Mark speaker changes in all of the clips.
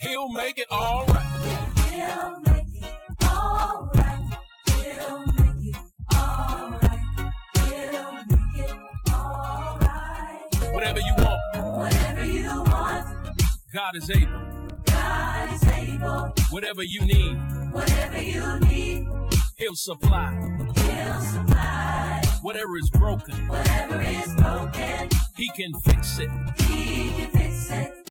Speaker 1: He'll make it all right.
Speaker 2: He'll make it all right. He'll make it all right. He'll make it all right.
Speaker 1: Whatever you want,
Speaker 2: Whatever you want,
Speaker 1: God is able.
Speaker 2: God is able.
Speaker 1: Whatever you need,
Speaker 2: Whatever you need,
Speaker 1: He'll supply.
Speaker 2: He'll supply.
Speaker 1: Whatever is broken,
Speaker 2: Whatever is broken,
Speaker 1: He can fix it.
Speaker 2: He can fix it.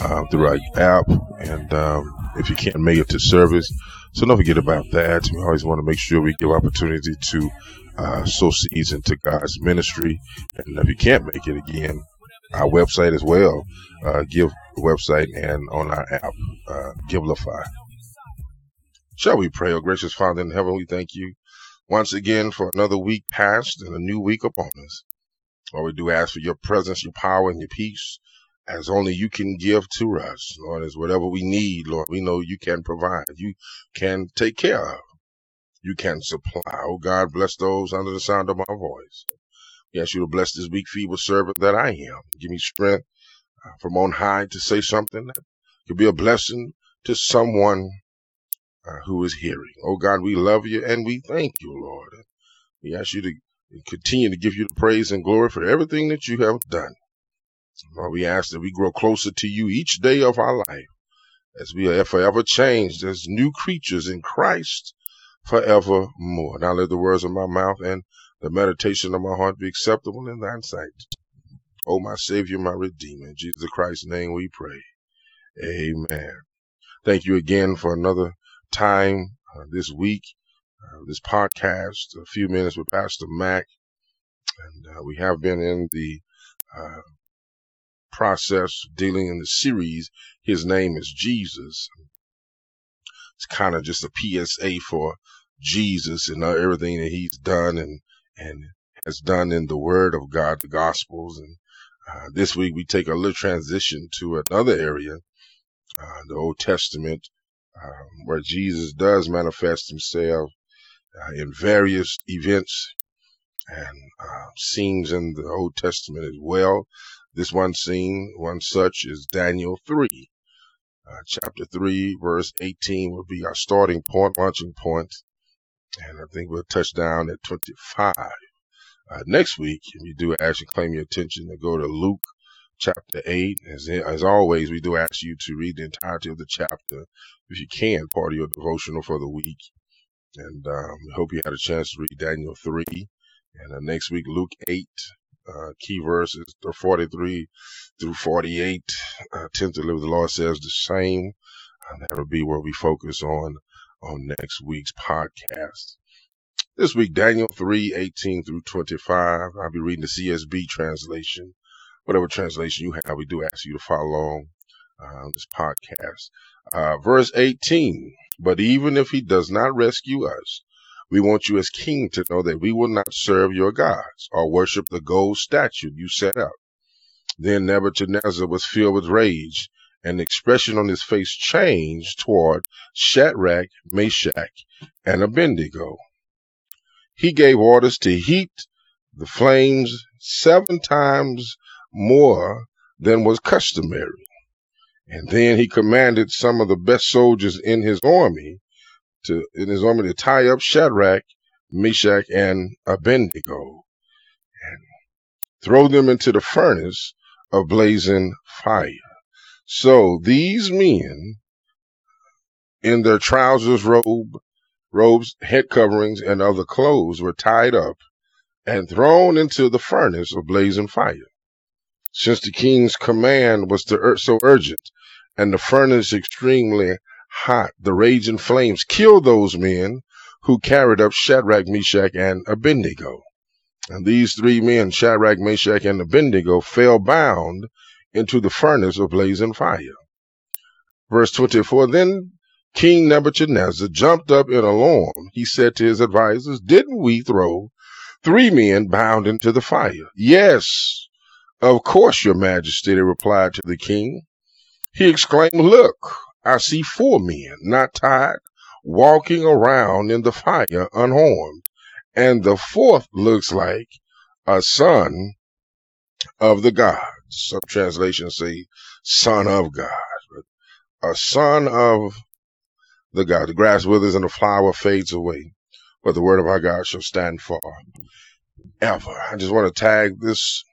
Speaker 3: uh, through our app. And um, if you can't make it to service, so don't forget about that. We always want to make sure we give opportunity to uh, sow seeds into God's ministry. And if you can't make it again, our website as well, uh, give website and on our app, uh, Givelify. Shall we pray, oh gracious Father in heaven? We thank you once again for another week past and a new week upon us. Lord, we do ask for your presence, your power, and your peace as only you can give to us. Lord, as whatever we need, Lord, we know you can provide. You can take care of. You can supply. Oh God, bless those under the sound of my voice. We ask you to bless this weak, feeble servant that I am. Give me strength uh, from on high to say something that could be a blessing to someone uh, who is hearing. Oh God, we love you and we thank you, Lord. We ask you to continue to give you the praise and glory for everything that you have done. Lord, we ask that we grow closer to you each day of our life as we are forever changed as new creatures in Christ forevermore. Now let the words of my mouth and the meditation of my heart be acceptable in thine sight. O my Savior, my Redeemer. In Jesus Christ's name we pray. Amen. Thank you again for another time uh, this week, uh, this podcast, a few minutes with Pastor Mac. And uh, we have been in the uh, process dealing in the series. His name is Jesus. It's kind of just a PSA for Jesus and everything that he's done and, and has done in the word of God, the gospels. And uh, this week we take a little transition to another area, uh, the Old Testament, um, where Jesus does manifest himself uh, in various events and uh, scenes in the Old Testament as well. This one scene, one such is Daniel 3. Uh, chapter 3, verse 18 will be our starting point, launching point, and I think we'll touch down at 25. Uh, next week, if you do actually claim your attention to go to Luke chapter 8. As, as always, we do ask you to read the entirety of the chapter, if you can, part of your devotional for the week. And um, we hope you had a chance to read Daniel 3. And uh, next week, Luke 8, uh, key verses 43 through 48. Uh, tentatively, the Lord says the same. That'll be where we focus on on next week's podcast. This week, Daniel 3, 18 through 25. I'll be reading the CSB translation. Whatever translation you have, we do ask you to follow along uh, this podcast. Uh, verse 18. But even if he does not rescue us, we want you as king to know that we will not serve your gods or worship the gold statue you set up. Then Nebuchadnezzar was filled with rage, and the expression on his face changed toward Shadrach, Meshach, and Abednego. He gave orders to heat the flames seven times more than was customary. And then he commanded some of the best soldiers in his army to in his army to tie up Shadrach, Meshach, and Abednego and throw them into the furnace of blazing fire. So these men, in their trousers, robe, robes, head coverings, and other clothes, were tied up and thrown into the furnace of blazing fire. Since the king's command was ur- so urgent, and the furnace extremely hot, the raging flames killed those men who carried up Shadrach, Meshach, and Abednego. And these three men, Shadrach, Meshach, and Abednego, fell bound into the furnace of blazing fire. Verse 24, then King Nebuchadnezzar jumped up in alarm. He said to his advisers, Didn't we throw three men bound into the fire? Yes, of course, your majesty, they replied to the king. He exclaimed, Look, I see four men, not tied, walking around in the fire unharmed. And the fourth looks like a son of the gods. Some translations say son of God. A son of the God. The grass withers and the flower fades away, but the word of our God shall stand for ever. I just want to tag this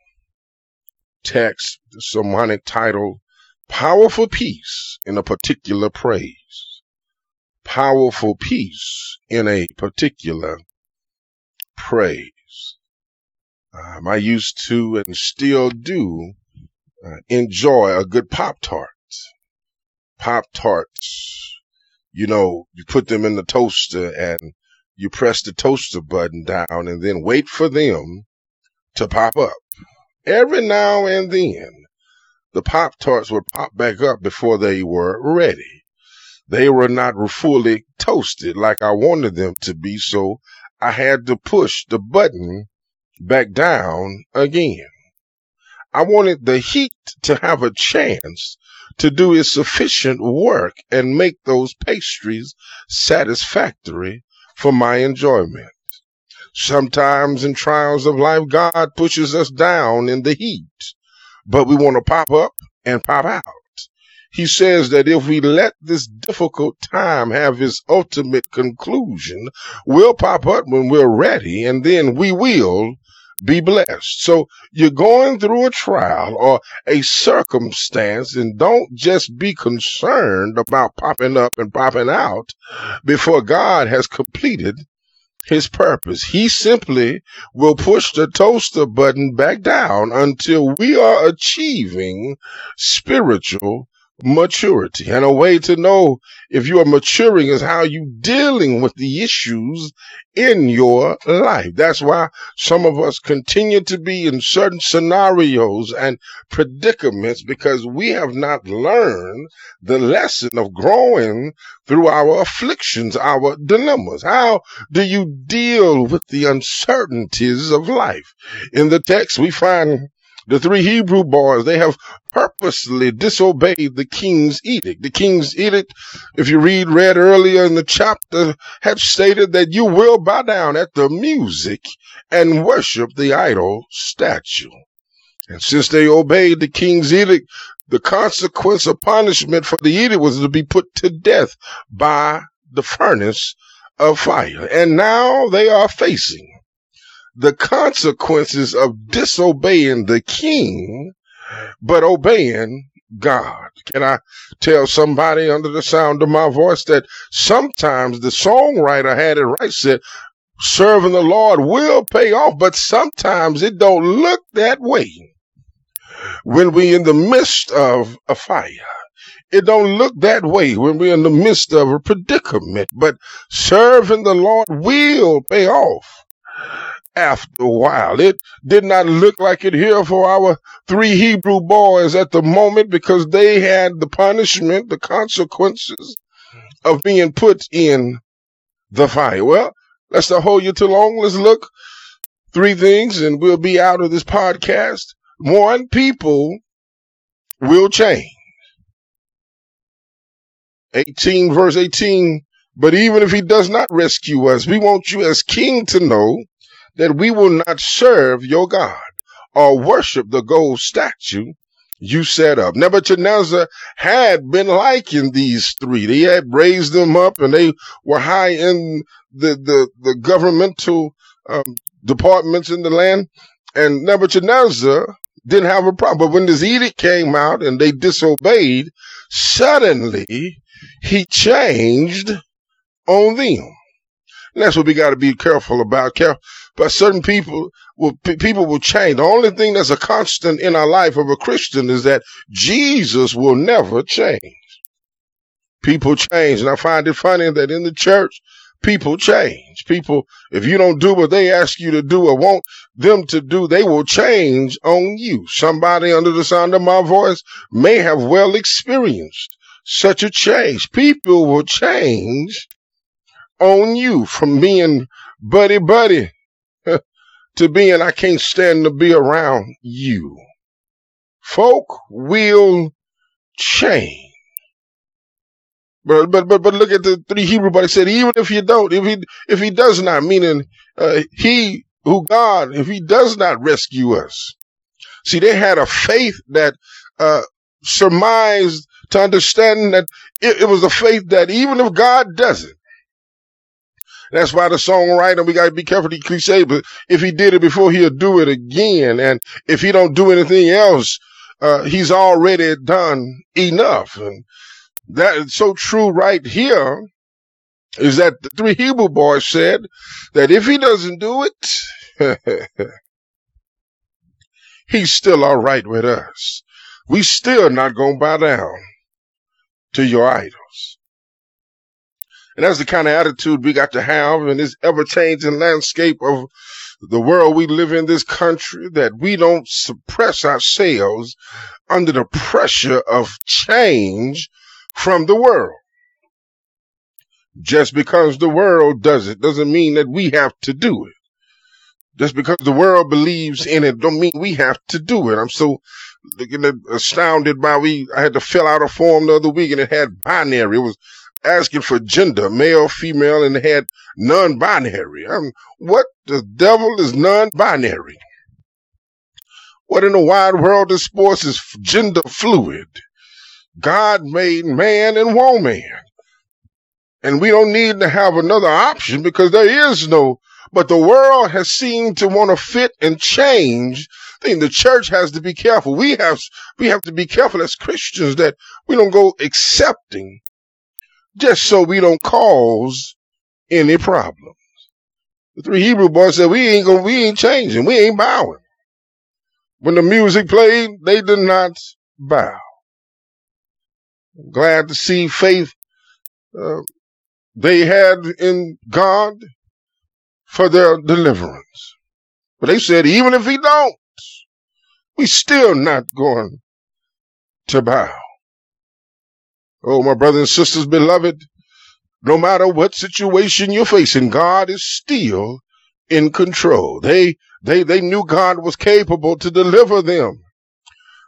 Speaker 3: text, the sermonic title, Powerful Peace in a Particular Praise. Powerful Peace in a Particular Praise. Um, I used to and still do uh, enjoy a good Pop Tart. Pop Tarts, you know, you put them in the toaster and you press the toaster button down and then wait for them to pop up. Every now and then, the Pop Tarts would pop back up before they were ready. They were not fully toasted like I wanted them to be, so I had to push the button back down again. I wanted the heat to have a chance to do its sufficient work and make those pastries satisfactory for my enjoyment. Sometimes in trials of life, God pushes us down in the heat, but we want to pop up and pop out. He says that if we let this difficult time have its ultimate conclusion, we'll pop up when we're ready and then we will be blessed. So you're going through a trial or a circumstance and don't just be concerned about popping up and popping out before God has completed his purpose. He simply will push the toaster button back down until we are achieving spiritual maturity. And a way to know if you are maturing is how you dealing with the issues in your life. That's why some of us continue to be in certain scenarios and predicaments because we have not learned the lesson of growing through our afflictions, our dilemmas. How do you deal with the uncertainties of life? In the text, we find the three Hebrew boys, they have purposely disobeyed the king's edict. The king's edict, if you read, read earlier in the chapter, had stated that you will bow down at the music and worship the idol statue. And since they obeyed the king's edict, the consequence of punishment for the edict was to be put to death by the furnace of fire. And now they are facing the consequences of disobeying the king, but obeying God. Can I tell somebody under the sound of my voice that sometimes the songwriter had it right, said, serving the Lord will pay off, but sometimes it don't look that way when we in the midst of a fire. It don't look that way when we're in the midst of a predicament, but serving the Lord will pay off after a while. It did not look like it here for our three Hebrew boys at the moment because they had the punishment, the consequences of being put in the fire. Well, let's not hold you too long. Let's look three things and we'll be out of this podcast. One, people will change. 18 verse 18. But even if he does not rescue us, we want you as king to know that we will not serve your God or worship the gold statue you set up. Nebuchadnezzar had been liking these three. He had raised them up and they were high in the, the, the governmental um, departments in the land. And Nebuchadnezzar didn't have a problem. But when this edict came out and they disobeyed, suddenly he changed on them. And that's what we got to be careful about. Care- but certain people will, people will change. The only thing that's a constant in our life of a Christian is that Jesus will never change. People change. And I find it funny that in the church, people change. People, if you don't do what they ask you to do or want them to do, they will change on you. Somebody under the sound of my voice may have well experienced such a change. People will change on you from being buddy buddy to be and I can't stand to be around you. Folk will change. But but but but look at the three Hebrew boys. Said even if you don't, if he if he does not, meaning uh, he who God, if he does not rescue us. See, they had a faith that uh, surmised to understand that it, it was a faith that even if God doesn't, that's why the songwriter, we got to be careful the cliche, but if he did it before, he'll do it again. And if he don't do anything else, uh, he's already done enough. And that is so true right here is that the three Hebrew boys said that if he doesn't do it, he's still all right with us. We still not going to bow down to your idols. And that's the kind of attitude we got to have in this ever changing landscape of the world we live in this country that we don't suppress ourselves under the pressure of change from the world. Just because the world does it doesn't mean that we have to do it. Just because the world believes in it don't mean we have to do it. I'm so astounded by we I had to fill out a form the other week and it had binary. It was asking for gender, male, female, and had non-binary. I'm, what the devil is non-binary? What in the wide world of sports is gender fluid? God made man and woman. And we don't need to have another option because there is no, but the world has seemed to want to fit and change. I think the church has to be careful. We have, we have to be careful as Christians that we don't go accepting just so we don't cause any problems. The three Hebrew boys said, we ain't gonna, we ain't changing. We ain't bowing. When the music played, they did not bow. Glad to see faith uh, they had in God for their deliverance. But they said, even if he don't, we still not going to bow. Oh, my brothers and sisters, beloved, no matter what situation you're facing, God is still in control. They, they, they knew God was capable to deliver them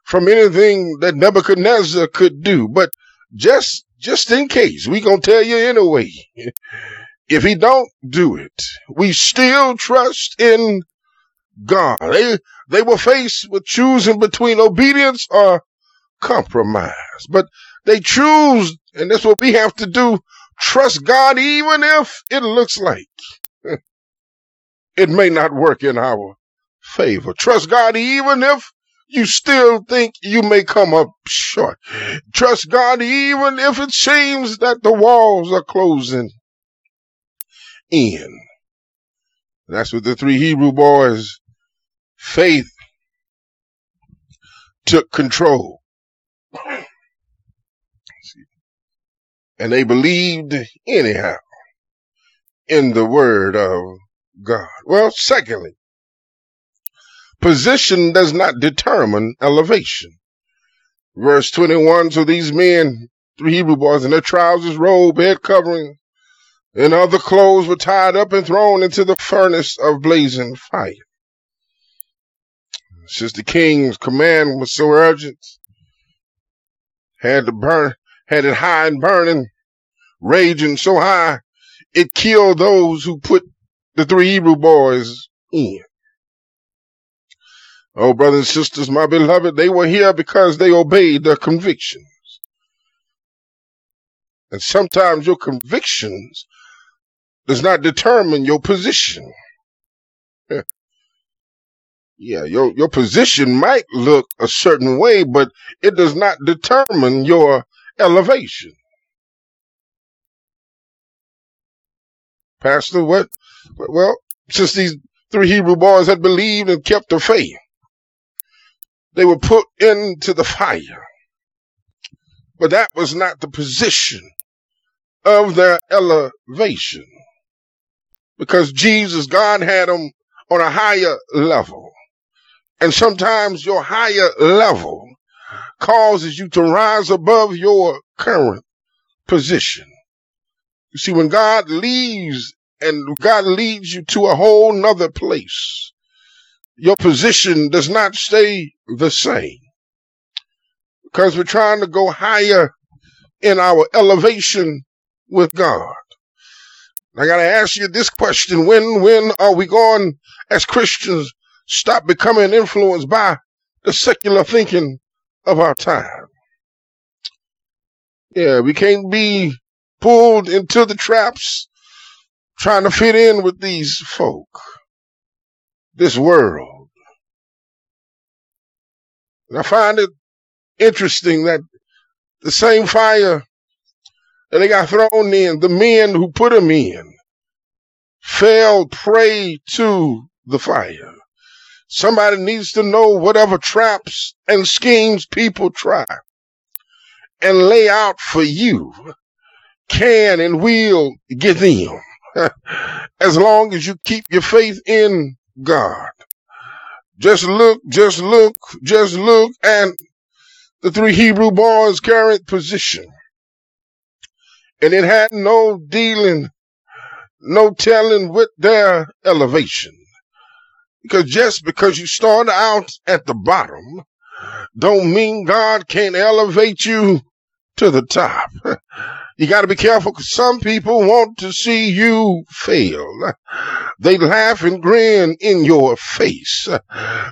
Speaker 3: from anything that Nebuchadnezzar could do. But just, just in case, we gonna tell you anyway. If he don't do it, we still trust in God. They, they were faced with choosing between obedience or compromise, but they choose, and that's what we have to do. Trust God even if it looks like it may not work in our favor. Trust God even if you still think you may come up short. Trust God even if it seems that the walls are closing in. That's what the three Hebrew boys, faith took control. And they believed anyhow in the word of God. Well, secondly, position does not determine elevation. Verse 21, so these men, three Hebrew boys in their trousers, robe, head covering, and other clothes were tied up and thrown into the furnace of blazing fire. Since the king's command was so urgent, had to burn, had it high and burning, raging so high, it killed those who put the three Hebrew boys in. Oh, brothers and sisters, my beloved, they were here because they obeyed their convictions. And sometimes your convictions does not determine your position. Yeah, your, your position might look a certain way, but it does not determine your elevation. Pastor, what? Well, since these three Hebrew boys had believed and kept the faith, they were put into the fire. But that was not the position of their elevation. Because Jesus, God had them on a higher level. And sometimes your higher level causes you to rise above your current position. You see, when God leaves and God leads you to a whole nother place, your position does not stay the same because we're trying to go higher in our elevation with God. I got to ask you this question. When, when are we going as Christians stop becoming influenced by the secular thinking of our time? Yeah, we can't be pulled into the traps trying to fit in with these folk, this world. And I find it interesting that the same fire that they got thrown in, the men who put them in, fell prey to the fire. Somebody needs to know whatever traps and schemes people try and lay out for you can and will get them as long as you keep your faith in God. Just look, just look, just look at the three Hebrew boys' current position. And it had no dealing, no telling with their elevation. Because just because you start out at the bottom, don't mean God can't elevate you to the top. You got to be careful because some people want to see you fail. They laugh and grin in your face,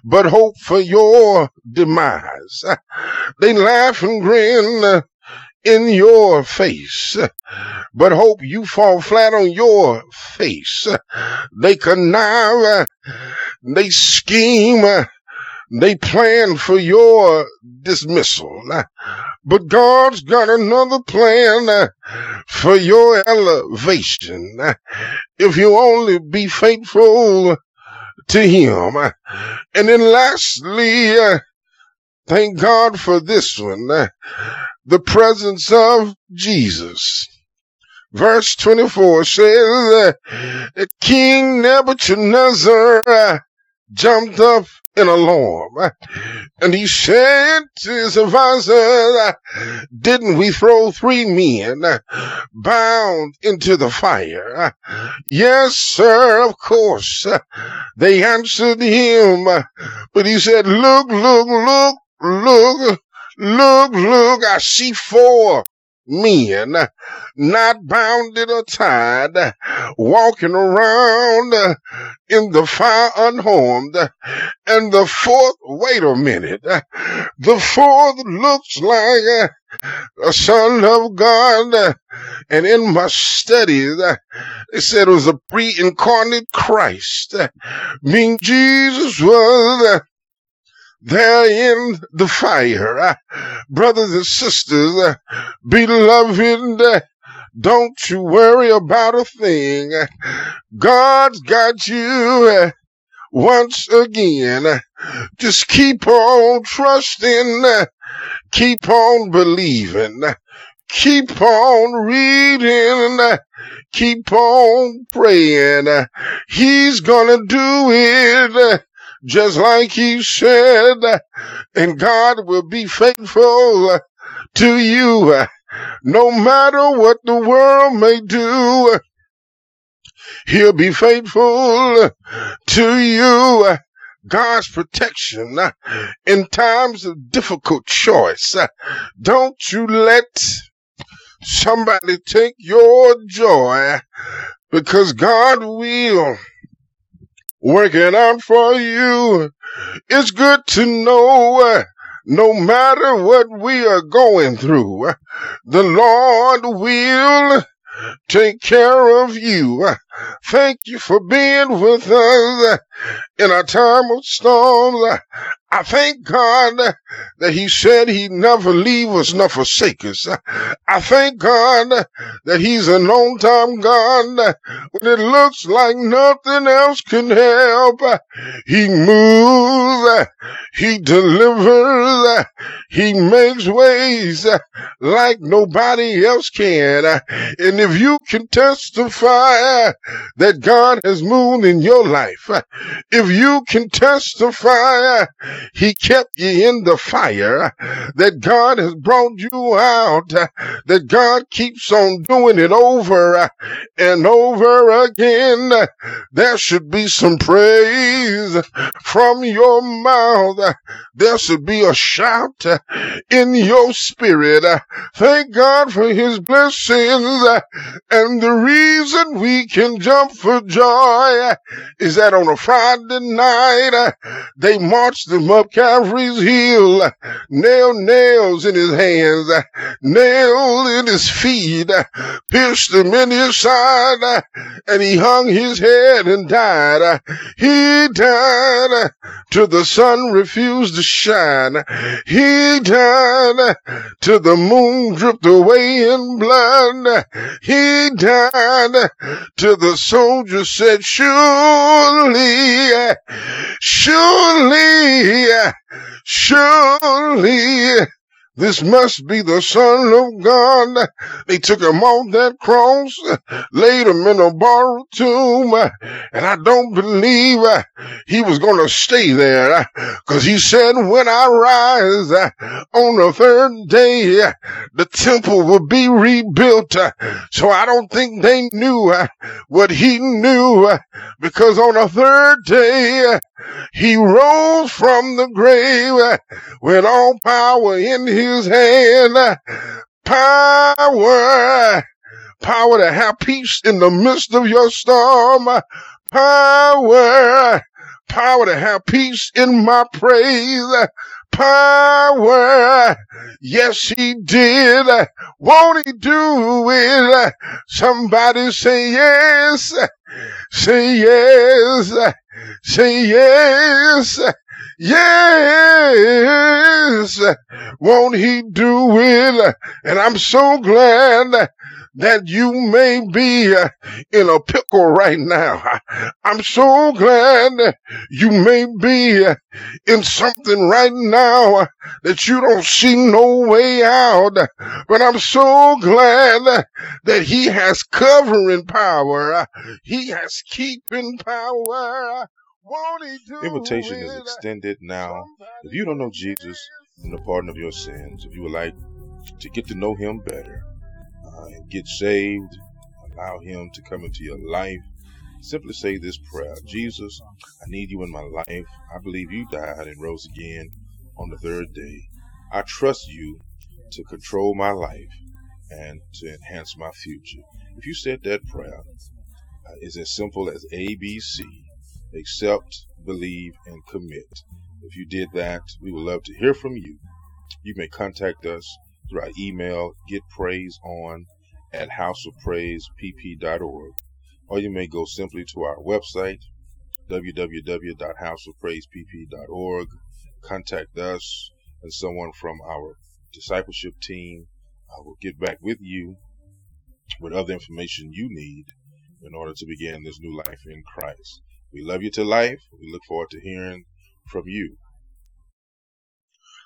Speaker 3: but hope for your demise. They laugh and grin in your face, but hope you fall flat on your face. They connive, they scheme, they plan for your dismissal. But God's got another plan uh, for your elevation. If you only be faithful to Him. And then lastly, uh, thank God for this one. uh, The presence of Jesus. Verse 24 says uh, King Nebuchadnezzar uh, jumped up in alarm. And he said to his advisor, didn't we throw three men bound into the fire? Yes, sir, of course. They answered him, but he said, look, look, look, look, look, look, I see four men not bounded or tied, walking around in the fire unharmed. And the fourth, wait a minute, the fourth looks like a son of God. And in my studies, they said it was a pre-incarnate Christ. Mean Jesus was there in the fire. Uh, brothers and sisters, uh, beloved, uh, don't you worry about a thing. Uh, God's got you uh, once again. Uh, just keep on trusting, keep on believing, keep on reading, keep on praying. He's gonna do it. Just like he said, and God will be faithful to you. No matter what the world may do, he'll be faithful to you. God's protection in times of difficult choice. Don't you let somebody take your joy because God will work it out for you. It's good to know uh, no matter what we are going through, uh, the Lord will take care of you. Thank you for being with us in a time of storms. I thank God that He said He'd never leave us nor forsake us. I thank God that He's an on time God when it looks like nothing else can help. He moves, He delivers, He makes ways like nobody else can. And if you can testify that God has moved in your life. If you can testify, He kept you in the fire, that God has brought you out, that God keeps on doing it over and over again. There should be some praise from your mouth. There should be a shout in your spirit. Thank God for His blessings. And the reason we can jump for joy. Is that on a Friday night, they marched him up Calvary's hill, nailed nails in his hands, nailed in his feet, pierced him in his side, and he hung his head and died. He died. Till the sun refused to shine. He died. Till the moon dripped away in blood. He died. Till the soldier said, surely, surely, surely, this must be the Son of God. They took him off that cross, laid him in a borrowed tomb, and I don't believe he was going to stay there because he said, when I rise on the third day, the temple will be rebuilt. So I don't think they knew what he knew because on the third day, he rose from the grave with all power in his hand. Power, power to have peace in the midst of your storm. Power, power to have peace in my praise. Power, yes, he did. Won't he do it? Somebody say yes. Say yes. Say yes. Yes. Won't he do it? And I'm so glad that you may be uh, in a pickle right now. I'm so glad you may be uh, in something right now that you don't see no way out. But I'm so glad that he has covering power. He has keeping power. Won't he do
Speaker 4: Invitation is extended now. If you don't know Jesus and the pardon of your sins, if you would like to get to know him better uh, and get saved, allow him to come into your life, simply say this prayer Jesus, I need you in my life. I believe you died and rose again on the third day. I trust you to control my life and to enhance my future. If you said that prayer, uh, it's as simple as ABC accept, believe, and commit. If you did that, we would love to hear from you. You may contact us through our email, getpraiseon at houseofpraisepp.org, or you may go simply to our website, www.houseofpraisepp.org, contact us, and someone from our discipleship team will get back with you with other information you need in order to begin this new life in Christ. We love you to life. We look forward to hearing from you.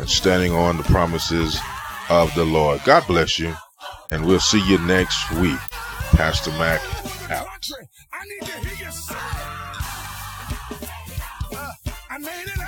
Speaker 4: and standing on the promises of the Lord. God bless you. And we'll see you next week. Pastor Mac out.
Speaker 5: I need to hear you say. Uh, I made it